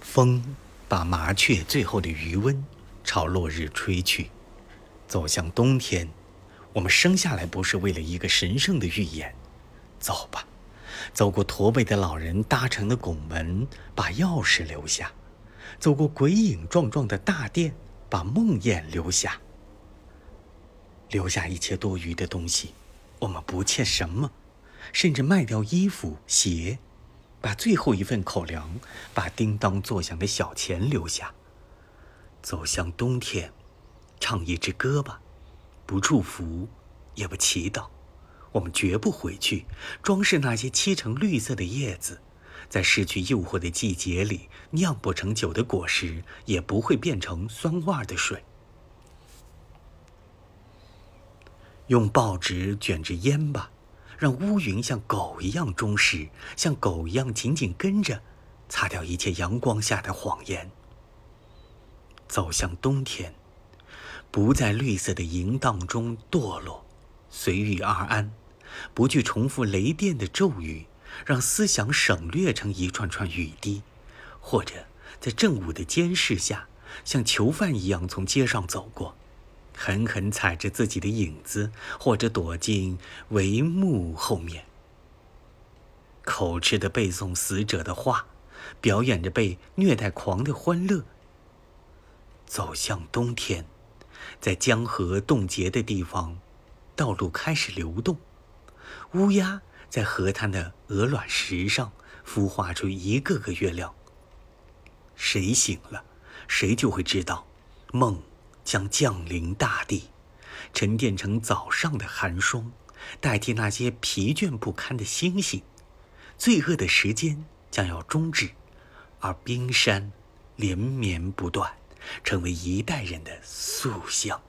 风把麻雀最后的余温朝落日吹去，走向冬天。我们生下来不是为了一个神圣的预言。走吧，走过驼背的老人搭成的拱门，把钥匙留下；走过鬼影幢幢的大殿，把梦魇留下。留下一切多余的东西，我们不欠什么，甚至卖掉衣服鞋。把最后一份口粮，把叮当作响的小钱留下。走向冬天，唱一支歌吧，不祝福，也不祈祷。我们绝不回去，装饰那些漆成绿色的叶子。在失去诱惑的季节里，酿不成酒的果实也不会变成酸味的水。用报纸卷着烟吧。让乌云像狗一样忠实，像狗一样紧紧跟着，擦掉一切阳光下的谎言。走向冬天，不在绿色的淫荡中堕落，随遇而安，不去重复雷电的咒语，让思想省略成一串串雨滴，或者在正午的监视下，像囚犯一样从街上走过。狠狠踩着自己的影子，或者躲进帷幕后面，口吃的背诵死者的话，表演着被虐待狂的欢乐。走向冬天，在江河冻结的地方，道路开始流动。乌鸦在河滩的鹅卵石上孵化出一个个月亮。谁醒了，谁就会知道，梦。将降临大地，沉淀成早上的寒霜，代替那些疲倦不堪的星星。罪恶的时间将要终止，而冰山连绵不断，成为一代人的塑像。